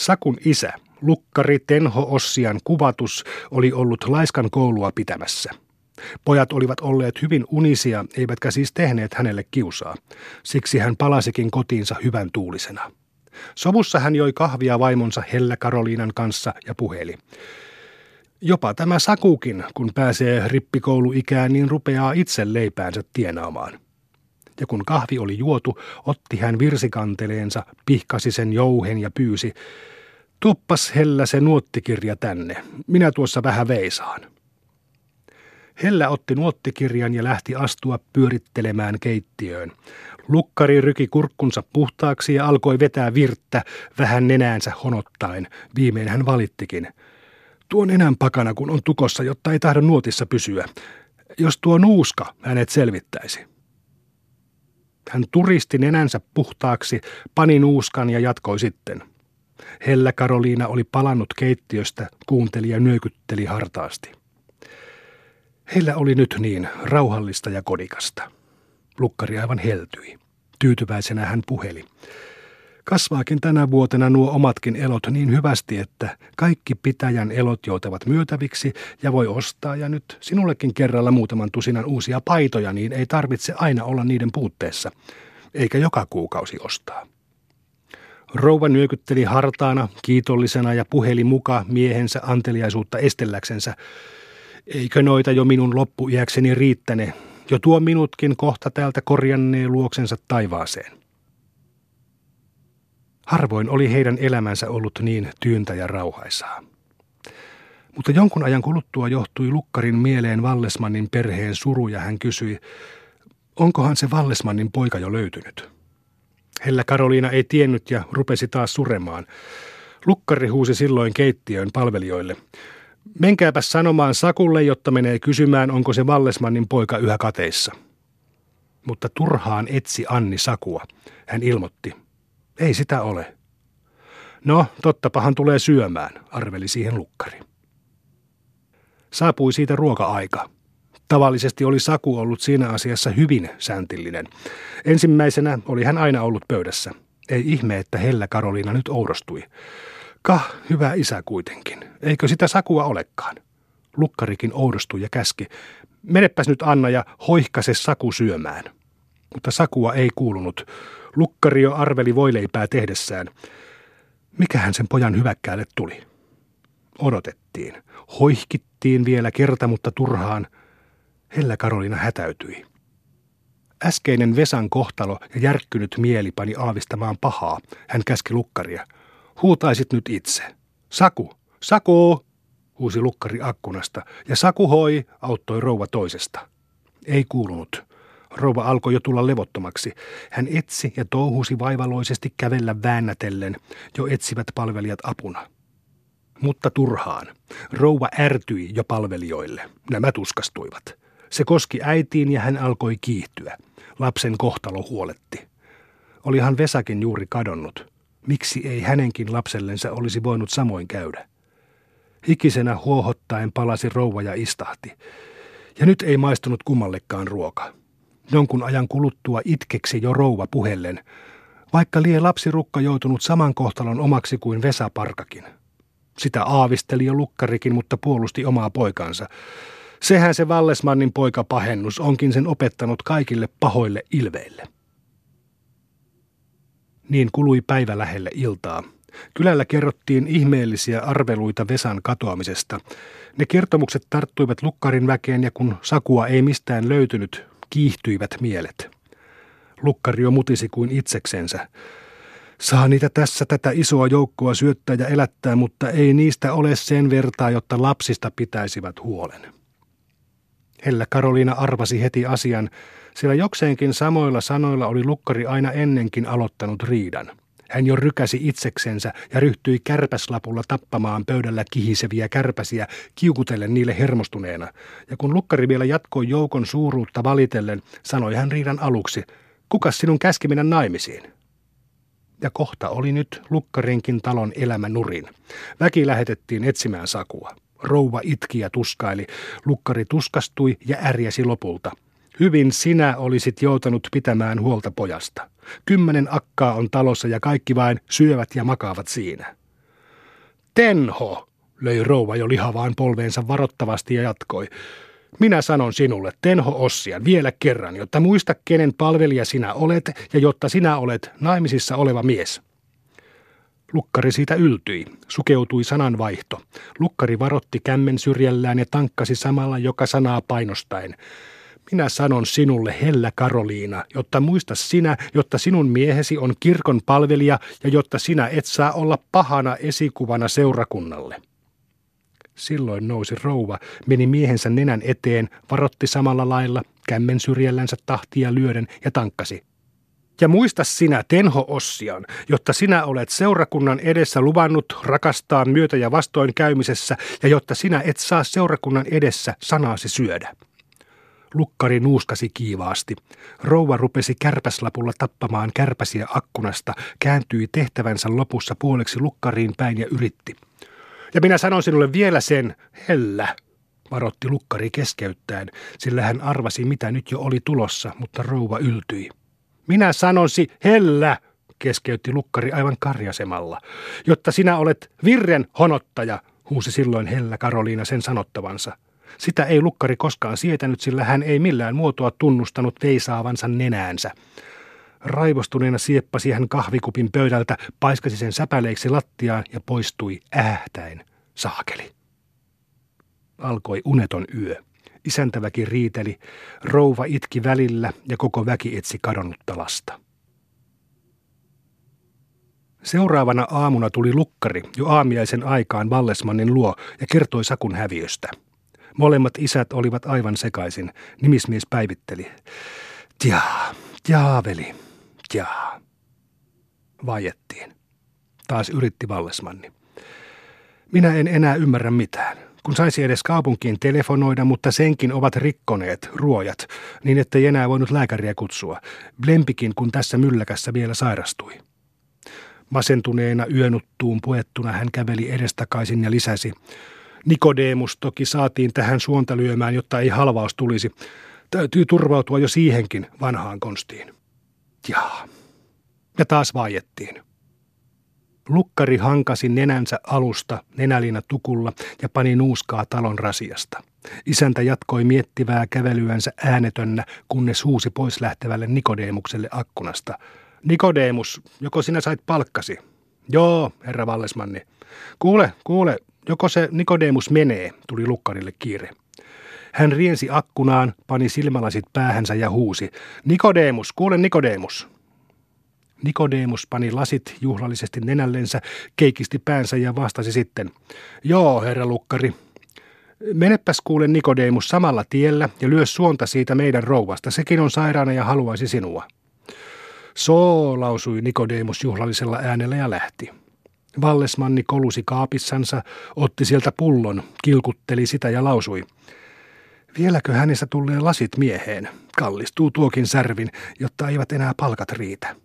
Sakun isä, lukkari Tenho Ossian kuvatus, oli ollut laiskan koulua pitämässä. Pojat olivat olleet hyvin unisia, eivätkä siis tehneet hänelle kiusaa. Siksi hän palasikin kotiinsa hyvän tuulisena. Sovussa hän joi kahvia vaimonsa Hellä Karoliinan kanssa ja puheli. Jopa tämä Sakukin, kun pääsee rippikouluikään, niin rupeaa itse leipäänsä tienaamaan. Ja kun kahvi oli juotu, otti hän virsikanteleensa, pihkasi sen jouhen ja pyysi, Tuppas Hellä se nuottikirja tänne, minä tuossa vähän veisaan. Hellä otti nuottikirjan ja lähti astua pyörittelemään keittiöön. Lukkari ryki kurkkunsa puhtaaksi ja alkoi vetää virttä vähän nenäänsä honottaen. Viimein hän valittikin. Tuon enää pakana, kun on tukossa, jotta ei tahdo nuotissa pysyä. Jos tuo nuuska hänet selvittäisi. Hän turisti nenänsä puhtaaksi, pani nuuskan ja jatkoi sitten. Hellä Karoliina oli palannut keittiöstä, kuunteli ja nyökytteli hartaasti. Heillä oli nyt niin rauhallista ja kodikasta. Lukkari aivan heltyi. Tyytyväisenä hän puheli. Kasvaakin tänä vuotena nuo omatkin elot niin hyvästi, että kaikki pitäjän elot joutavat myötäviksi ja voi ostaa ja nyt sinullekin kerralla muutaman tusinan uusia paitoja, niin ei tarvitse aina olla niiden puutteessa, eikä joka kuukausi ostaa. Rouva nyökytteli hartaana, kiitollisena ja puheli muka miehensä anteliaisuutta estelläksensä. Eikö noita jo minun loppuiäkseni riittäne? Jo tuo minutkin kohta täältä korjannee luoksensa taivaaseen. Harvoin oli heidän elämänsä ollut niin tyyntä ja rauhaisaa. Mutta jonkun ajan kuluttua johtui Lukkarin mieleen Vallesmannin perheen suru ja hän kysyi, onkohan se Vallesmannin poika jo löytynyt? Hellä Karoliina ei tiennyt ja rupesi taas suremaan. Lukkari huusi silloin keittiöön palvelijoille. Menkääpä sanomaan Sakulle, jotta menee kysymään, onko se Vallesmannin poika yhä kateissa. Mutta turhaan etsi Anni Sakua. Hän ilmoitti. Ei sitä ole. No, tottapahan tulee syömään, arveli siihen lukkari. Saapui siitä ruoka-aika. Tavallisesti oli Saku ollut siinä asiassa hyvin sääntillinen. Ensimmäisenä oli hän aina ollut pöydässä. Ei ihme, että Hellä Karoliina nyt oudostui. Kah, hyvä isä kuitenkin. Eikö sitä Sakua olekaan? Lukkarikin oudostui ja käski. Menepäs nyt Anna ja hoihkase Saku syömään. Mutta Sakua ei kuulunut. Lukkario arveli voileipää tehdessään. Mikähän sen pojan hyväkkäälle tuli? Odotettiin. Hoihkittiin vielä kerta, mutta turhaan. Hellä Karolina hätäytyi. Äskeinen Vesan kohtalo ja järkkynyt mieli pani aavistamaan pahaa. Hän käski lukkaria. Huutaisit nyt itse. Saku, Saku, huusi lukkari akkunasta, ja Saku hoi, auttoi rouva toisesta. Ei kuulunut. Rouva alkoi jo tulla levottomaksi. Hän etsi ja touhusi vaivaloisesti kävellä väännätellen, jo etsivät palvelijat apuna. Mutta turhaan. Rouva ärtyi jo palvelijoille. Nämä tuskastuivat. Se koski äitiin ja hän alkoi kiihtyä. Lapsen kohtalo huoletti. Olihan Vesakin juuri kadonnut. Miksi ei hänenkin lapsellensa olisi voinut samoin käydä? Hikisenä huohottaen palasi rouva ja istahti. Ja nyt ei maistunut kummallekaan ruoka. Jonkun ajan kuluttua itkeksi jo rouva puheellen, vaikka lie lapsirukka joutunut saman kohtalon omaksi kuin Vesa Parkakin. Sitä aavisteli jo lukkarikin, mutta puolusti omaa poikansa. Sehän se Vallesmannin poika pahennus onkin sen opettanut kaikille pahoille ilveille. Niin kului päivä lähelle iltaa. Kylällä kerrottiin ihmeellisiä arveluita Vesan katoamisesta. Ne kertomukset tarttuivat lukkarin väkeen ja kun sakua ei mistään löytynyt, kiihtyivät mielet. Lukkario mutisi kuin itseksensä. Saa niitä tässä tätä isoa joukkoa syöttää ja elättää, mutta ei niistä ole sen vertaa, jotta lapsista pitäisivät huolen. Hellä Karoliina arvasi heti asian, sillä jokseenkin samoilla sanoilla oli lukkari aina ennenkin aloittanut riidan. Hän jo rykäsi itseksensä ja ryhtyi kärpäslapulla tappamaan pöydällä kihiseviä kärpäsiä, kiukutellen niille hermostuneena. Ja kun lukkari vielä jatkoi joukon suuruutta valitellen, sanoi hän riidan aluksi, kukas sinun käski mennä naimisiin? Ja kohta oli nyt lukkarinkin talon elämä nurin. Väki lähetettiin etsimään sakua. Rouva itki ja tuskaili. Lukkari tuskastui ja ärjäsi lopulta. Hyvin sinä olisit joutanut pitämään huolta pojasta. Kymmenen akkaa on talossa ja kaikki vain syövät ja makaavat siinä. Tenho, löi rouva jo lihavaan polveensa varottavasti ja jatkoi. Minä sanon sinulle, Tenho Ossian, vielä kerran, jotta muista kenen palvelija sinä olet ja jotta sinä olet naimisissa oleva mies. Lukkari siitä yltyi, sukeutui sananvaihto. Lukkari varotti kämmen syrjällään ja tankkasi samalla joka sanaa painostaen. Minä sanon sinulle, Hellä Karoliina, jotta muista sinä, jotta sinun miehesi on kirkon palvelija ja jotta sinä et saa olla pahana esikuvana seurakunnalle. Silloin nousi rouva, meni miehensä nenän eteen, varotti samalla lailla, kämmen syrjällänsä tahtia lyöden ja tankkasi. Ja muista sinä, Tenho Ossian, jotta sinä olet seurakunnan edessä luvannut rakastaa myötä ja vastoin käymisessä, ja jotta sinä et saa seurakunnan edessä sanaasi syödä. Lukkari nuuskasi kiivaasti. Rouva rupesi kärpäslapulla tappamaan kärpäsiä akkunasta, kääntyi tehtävänsä lopussa puoleksi lukkariin päin ja yritti. Ja minä sanon sinulle vielä sen, hellä, varotti lukkari keskeyttäen, sillä hän arvasi mitä nyt jo oli tulossa, mutta rouva yltyi. Minä sanonsi, hellä, keskeytti lukkari aivan karjasemalla, jotta sinä olet virren honottaja, huusi silloin hellä Karoliina sen sanottavansa. Sitä ei lukkari koskaan sietänyt, sillä hän ei millään muotoa tunnustanut veisaavansa nenäänsä. Raivostuneena sieppasi hän kahvikupin pöydältä, paiskasi sen säpäleiksi lattiaan ja poistui ähtäen. Saakeli. Alkoi uneton yö. Isäntäväki riiteli, rouva itki välillä ja koko väki etsi kadonnutta lasta. Seuraavana aamuna tuli lukkari jo aamiaisen aikaan Vallesmannin luo ja kertoi Sakun häviöstä. Molemmat isät olivat aivan sekaisin. Nimismies päivitteli. Tja, tja, veli, tja. Vaiettiin. Taas yritti Vallesmanni. Minä en enää ymmärrä mitään kun saisi edes kaupunkiin telefonoida, mutta senkin ovat rikkoneet ruojat, niin ettei enää voinut lääkäriä kutsua. Blempikin, kun tässä mylläkässä vielä sairastui. Masentuneena yönuttuun puettuna hän käveli edestakaisin ja lisäsi. Nikodemus toki saatiin tähän suonta lyömään, jotta ei halvaus tulisi. Täytyy turvautua jo siihenkin vanhaan konstiin. Jaa. Ja taas vaiettiin. Lukkari hankasi nenänsä alusta nenälina tukulla ja pani nuuskaa talon rasiasta. Isäntä jatkoi miettivää kävelyänsä äänetönnä, kunnes huusi pois lähtevälle Nikodeemukselle akkunasta. Nikodeemus, joko sinä sait palkkasi? Joo, herra Vallesmanni. Kuule, kuule, joko se Nikodeemus menee, tuli lukkarille kiire. Hän riensi akkunaan, pani silmälasit päähänsä ja huusi. Nikodeemus, kuule Nikodeemus. Nikodemus pani lasit juhlallisesti nenällensä, keikisti päänsä ja vastasi sitten. Joo, herra lukkari. Menepäs kuule Nikodemus samalla tiellä ja lyö suonta siitä meidän rouvasta. Sekin on sairaana ja haluaisi sinua. Soo, lausui Nikodemus juhlallisella äänellä ja lähti. Vallesmanni kolusi kaapissansa, otti sieltä pullon, kilkutteli sitä ja lausui. Vieläkö hänestä tulee lasit mieheen? Kallistuu tuokin särvin, jotta eivät enää palkat riitä.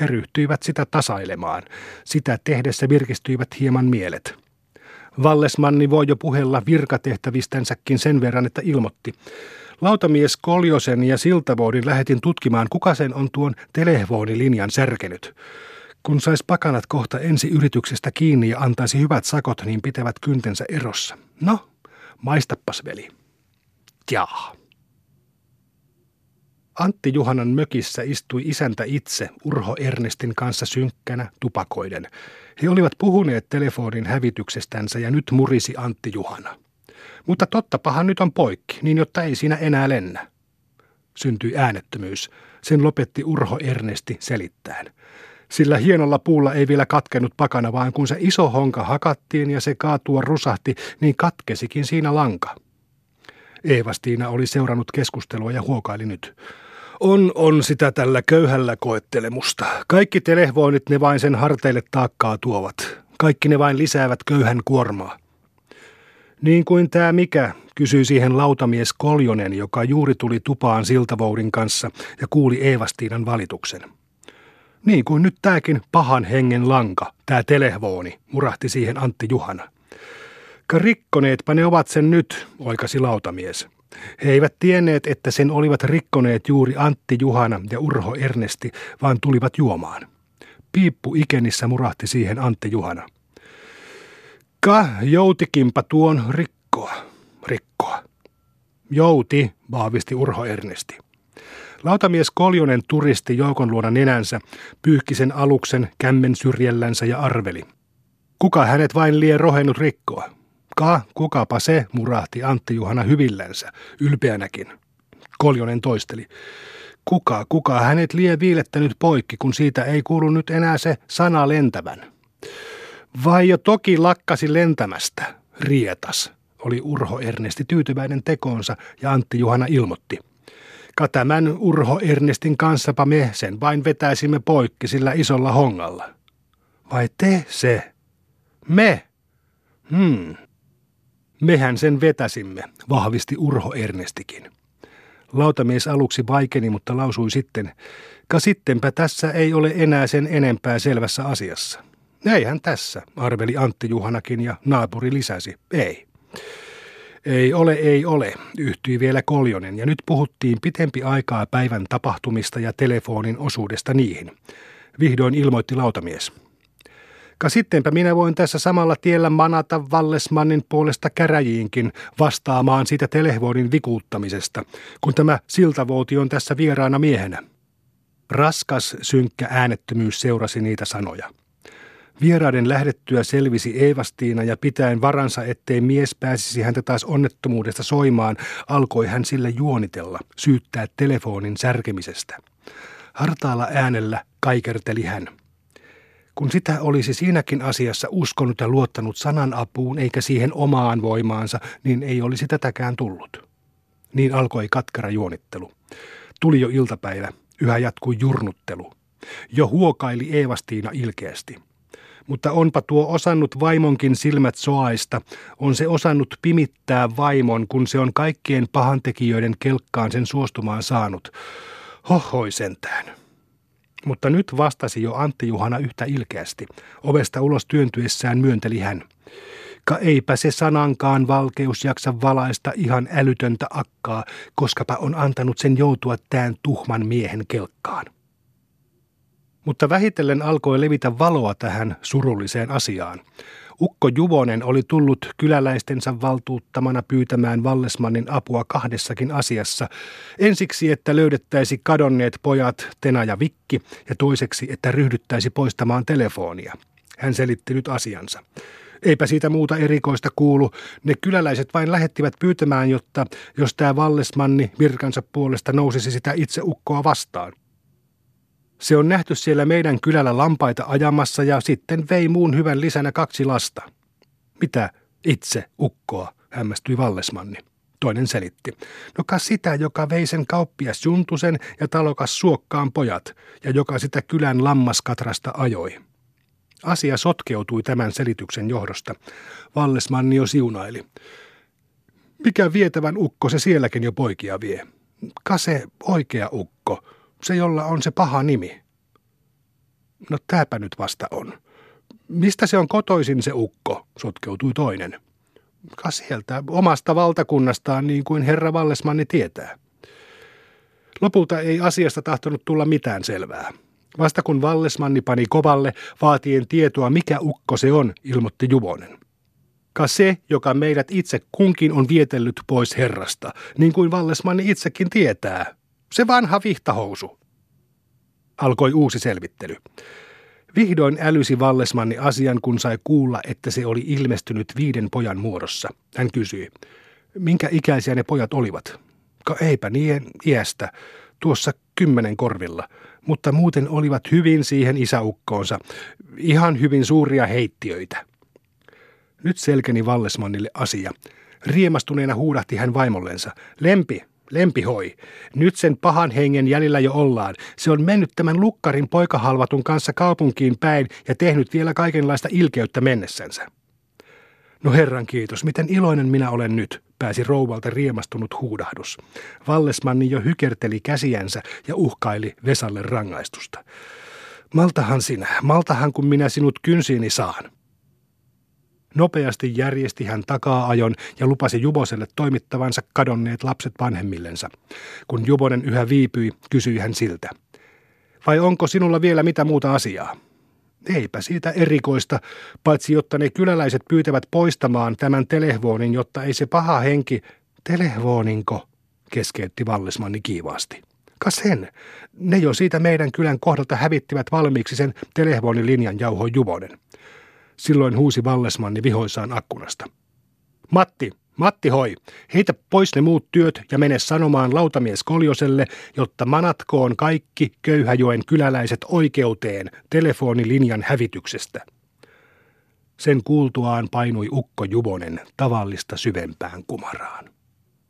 He ryhtyivät sitä tasailemaan. Sitä tehdessä virkistyivät hieman mielet. Vallesmanni voi jo puhella virkatehtävistänsäkin sen verran, että ilmoitti. Lautamies Koljosen ja Siltavoodin lähetin tutkimaan, kuka sen on tuon Telehvooni-linjan särkenyt. Kun sais pakanat kohta ensi yrityksestä kiinni ja antaisi hyvät sakot, niin pitävät kyntensä erossa. No, maistappas veli. Jaa. Antti Juhanan mökissä istui isäntä itse Urho Ernestin kanssa synkkänä tupakoiden. He olivat puhuneet telefonin hävityksestänsä ja nyt murisi Antti Juhana. Mutta tottapahan nyt on poikki, niin jotta ei siinä enää lennä. Syntyi äänettömyys. Sen lopetti Urho Ernesti selittäen. Sillä hienolla puulla ei vielä katkenut pakana, vaan kun se iso honka hakattiin ja se kaatua rusahti, niin katkesikin siinä lanka. Eevastiina oli seurannut keskustelua ja huokaili nyt. On, on sitä tällä köyhällä koettelemusta. Kaikki telehvoinit ne vain sen harteille taakkaa tuovat. Kaikki ne vain lisäävät köyhän kuormaa. Niin kuin tämä mikä, kysyi siihen lautamies Koljonen, joka juuri tuli tupaan Siltavoudin kanssa ja kuuli Eevastiinan valituksen. Niin kuin nyt tääkin pahan hengen lanka, tämä telehvooni, murahti siihen Antti Juhana. Rikkoneetpa ne ovat sen nyt, oikasi lautamies. He eivät tienneet, että sen olivat rikkoneet juuri Antti Juhana ja Urho Ernesti, vaan tulivat juomaan. Piippu ikenissä murahti siihen Antti Juhana. Ka joutikimpa tuon rikkoa, rikkoa. Jouti, vahvisti Urho Ernesti. Lautamies Koljonen turisti joukon luona nenänsä, pyyhki sen aluksen kämmen syrjällänsä ja arveli. Kuka hänet vain lie rohennut rikkoa? Ka, kukapa se, murahti Antti Juhana hyvillänsä, ylpeänäkin. Koljonen toisteli. Kuka, kuka hänet lie viilettänyt poikki, kun siitä ei kuulu nyt enää se sana lentävän? Vai jo toki lakkasi lentämästä, rietas, oli Urho Ernesti tyytyväinen tekoonsa ja Antti Juhana ilmoitti. Ka tämän Urho Ernestin kanssapa me sen vain vetäisimme poikki sillä isolla hongalla. Vai te se? Me? Hmm. Mehän sen vetäsimme, vahvisti Urho Ernestikin. Lautamies aluksi vaikeni, mutta lausui sitten, ka sittenpä tässä ei ole enää sen enempää selvässä asiassa. Eihän tässä, arveli Antti Juhanakin ja naapuri lisäsi, ei. Ei ole, ei ole, yhtyi vielä Koljonen, ja nyt puhuttiin pitempi aikaa päivän tapahtumista ja telefonin osuudesta niihin. Vihdoin ilmoitti lautamies. Ka sittenpä minä voin tässä samalla tiellä manata Vallesmannin puolesta käräjiinkin vastaamaan siitä telefonin vikuuttamisesta, kun tämä siltavooti on tässä vieraana miehenä. Raskas, synkkä äänettömyys seurasi niitä sanoja. Vieraiden lähdettyä selvisi Eevastiina ja pitäen varansa, ettei mies pääsisi häntä taas onnettomuudesta soimaan, alkoi hän sille juonitella, syyttää telefonin särkemisestä. Hartaalla äänellä kaikerteli hän. Kun sitä olisi siinäkin asiassa uskonut ja luottanut sanan apuun eikä siihen omaan voimaansa, niin ei olisi tätäkään tullut. Niin alkoi katkara juonittelu. Tuli jo iltapäivä, yhä jatkui jurnuttelu. Jo huokaili Eevastiina ilkeästi. Mutta onpa tuo osannut vaimonkin silmät soaista, on se osannut pimittää vaimon, kun se on kaikkien pahantekijöiden kelkkaan sen suostumaan saanut. Hohoi sentään. Mutta nyt vastasi jo Antti Juhana yhtä ilkeästi. Ovesta ulos työntyessään myönteli hän. Ka eipä se sanankaan valkeus jaksa valaista ihan älytöntä akkaa, koskapa on antanut sen joutua tämän tuhman miehen kelkkaan. Mutta vähitellen alkoi levitä valoa tähän surulliseen asiaan. Ukko Juvonen oli tullut kyläläistensä valtuuttamana pyytämään Vallesmannin apua kahdessakin asiassa. Ensiksi, että löydettäisi kadonneet pojat Tena ja Vikki, ja toiseksi, että ryhdyttäisi poistamaan telefonia. Hän selitti nyt asiansa. Eipä siitä muuta erikoista kuulu. Ne kyläläiset vain lähettivät pyytämään, jotta jos tämä Vallesmanni virkansa puolesta nousisi sitä itse ukkoa vastaan. Se on nähty siellä meidän kylällä lampaita ajamassa ja sitten vei muun hyvän lisänä kaksi lasta. Mitä itse ukkoa, hämmästyi Vallesmanni. Toinen selitti. No kas sitä, joka vei sen kauppias Juntusen ja talokas Suokkaan pojat, ja joka sitä kylän lammaskatrasta ajoi. Asia sotkeutui tämän selityksen johdosta. Vallesmanni jo siunaili. Mikä vietävän ukko se sielläkin jo poikia vie? Kase oikea ukko, se, jolla on se paha nimi. No tääpä nyt vasta on. Mistä se on kotoisin se ukko, sotkeutui toinen. Ka sieltä omasta valtakunnastaan niin kuin herra Vallesmanni tietää. Lopulta ei asiasta tahtonut tulla mitään selvää. Vasta kun Vallesmanni pani kovalle, vaatien tietoa mikä ukko se on, ilmoitti Juvonen. Ka se, joka meidät itse kunkin on vietellyt pois herrasta, niin kuin Vallesmanni itsekin tietää, se vanha vihtahousu. Alkoi uusi selvittely. Vihdoin älysi Vallesmanni asian, kun sai kuulla, että se oli ilmestynyt viiden pojan muodossa. Hän kysyi, minkä ikäisiä ne pojat olivat? Ka eipä niin iästä, tuossa kymmenen korvilla, mutta muuten olivat hyvin siihen isäukkoonsa, ihan hyvin suuria heittiöitä. Nyt selkeni Vallesmannille asia. Riemastuneena huudahti hän vaimollensa. Lempi, Lempihoi, nyt sen pahan hengen jäljellä jo ollaan. Se on mennyt tämän lukkarin poikahalvatun kanssa kaupunkiin päin ja tehnyt vielä kaikenlaista ilkeyttä mennessänsä. No herran kiitos, miten iloinen minä olen nyt, pääsi rouvalta riemastunut huudahdus. Vallesmanni jo hykerteli käsiänsä ja uhkaili Vesalle rangaistusta. Maltahan sinä, maltahan kun minä sinut kynsiini saan. Nopeasti järjesti hän takaa-ajon ja lupasi Juboselle toimittavansa kadonneet lapset vanhemmillensa. Kun Jubonen yhä viipyi, kysyi hän siltä. Vai onko sinulla vielä mitä muuta asiaa? Eipä siitä erikoista, paitsi jotta ne kyläläiset pyytävät poistamaan tämän telehvoonin, jotta ei se paha henki, telehvooninko, keskeytti Vallesmanni kiivaasti. Kas sen, ne jo siitä meidän kylän kohdalta hävittivät valmiiksi sen telehvoonilinjan jauho Juvonen. Silloin huusi Vallesmanni vihoisaan akkunasta. Matti, Matti hoi, heitä pois ne muut työt ja mene sanomaan lautamies Koljoselle, jotta manatkoon kaikki Köyhäjoen kyläläiset oikeuteen telefonilinjan hävityksestä. Sen kuultuaan painui Ukko Juvonen tavallista syvempään kumaraan.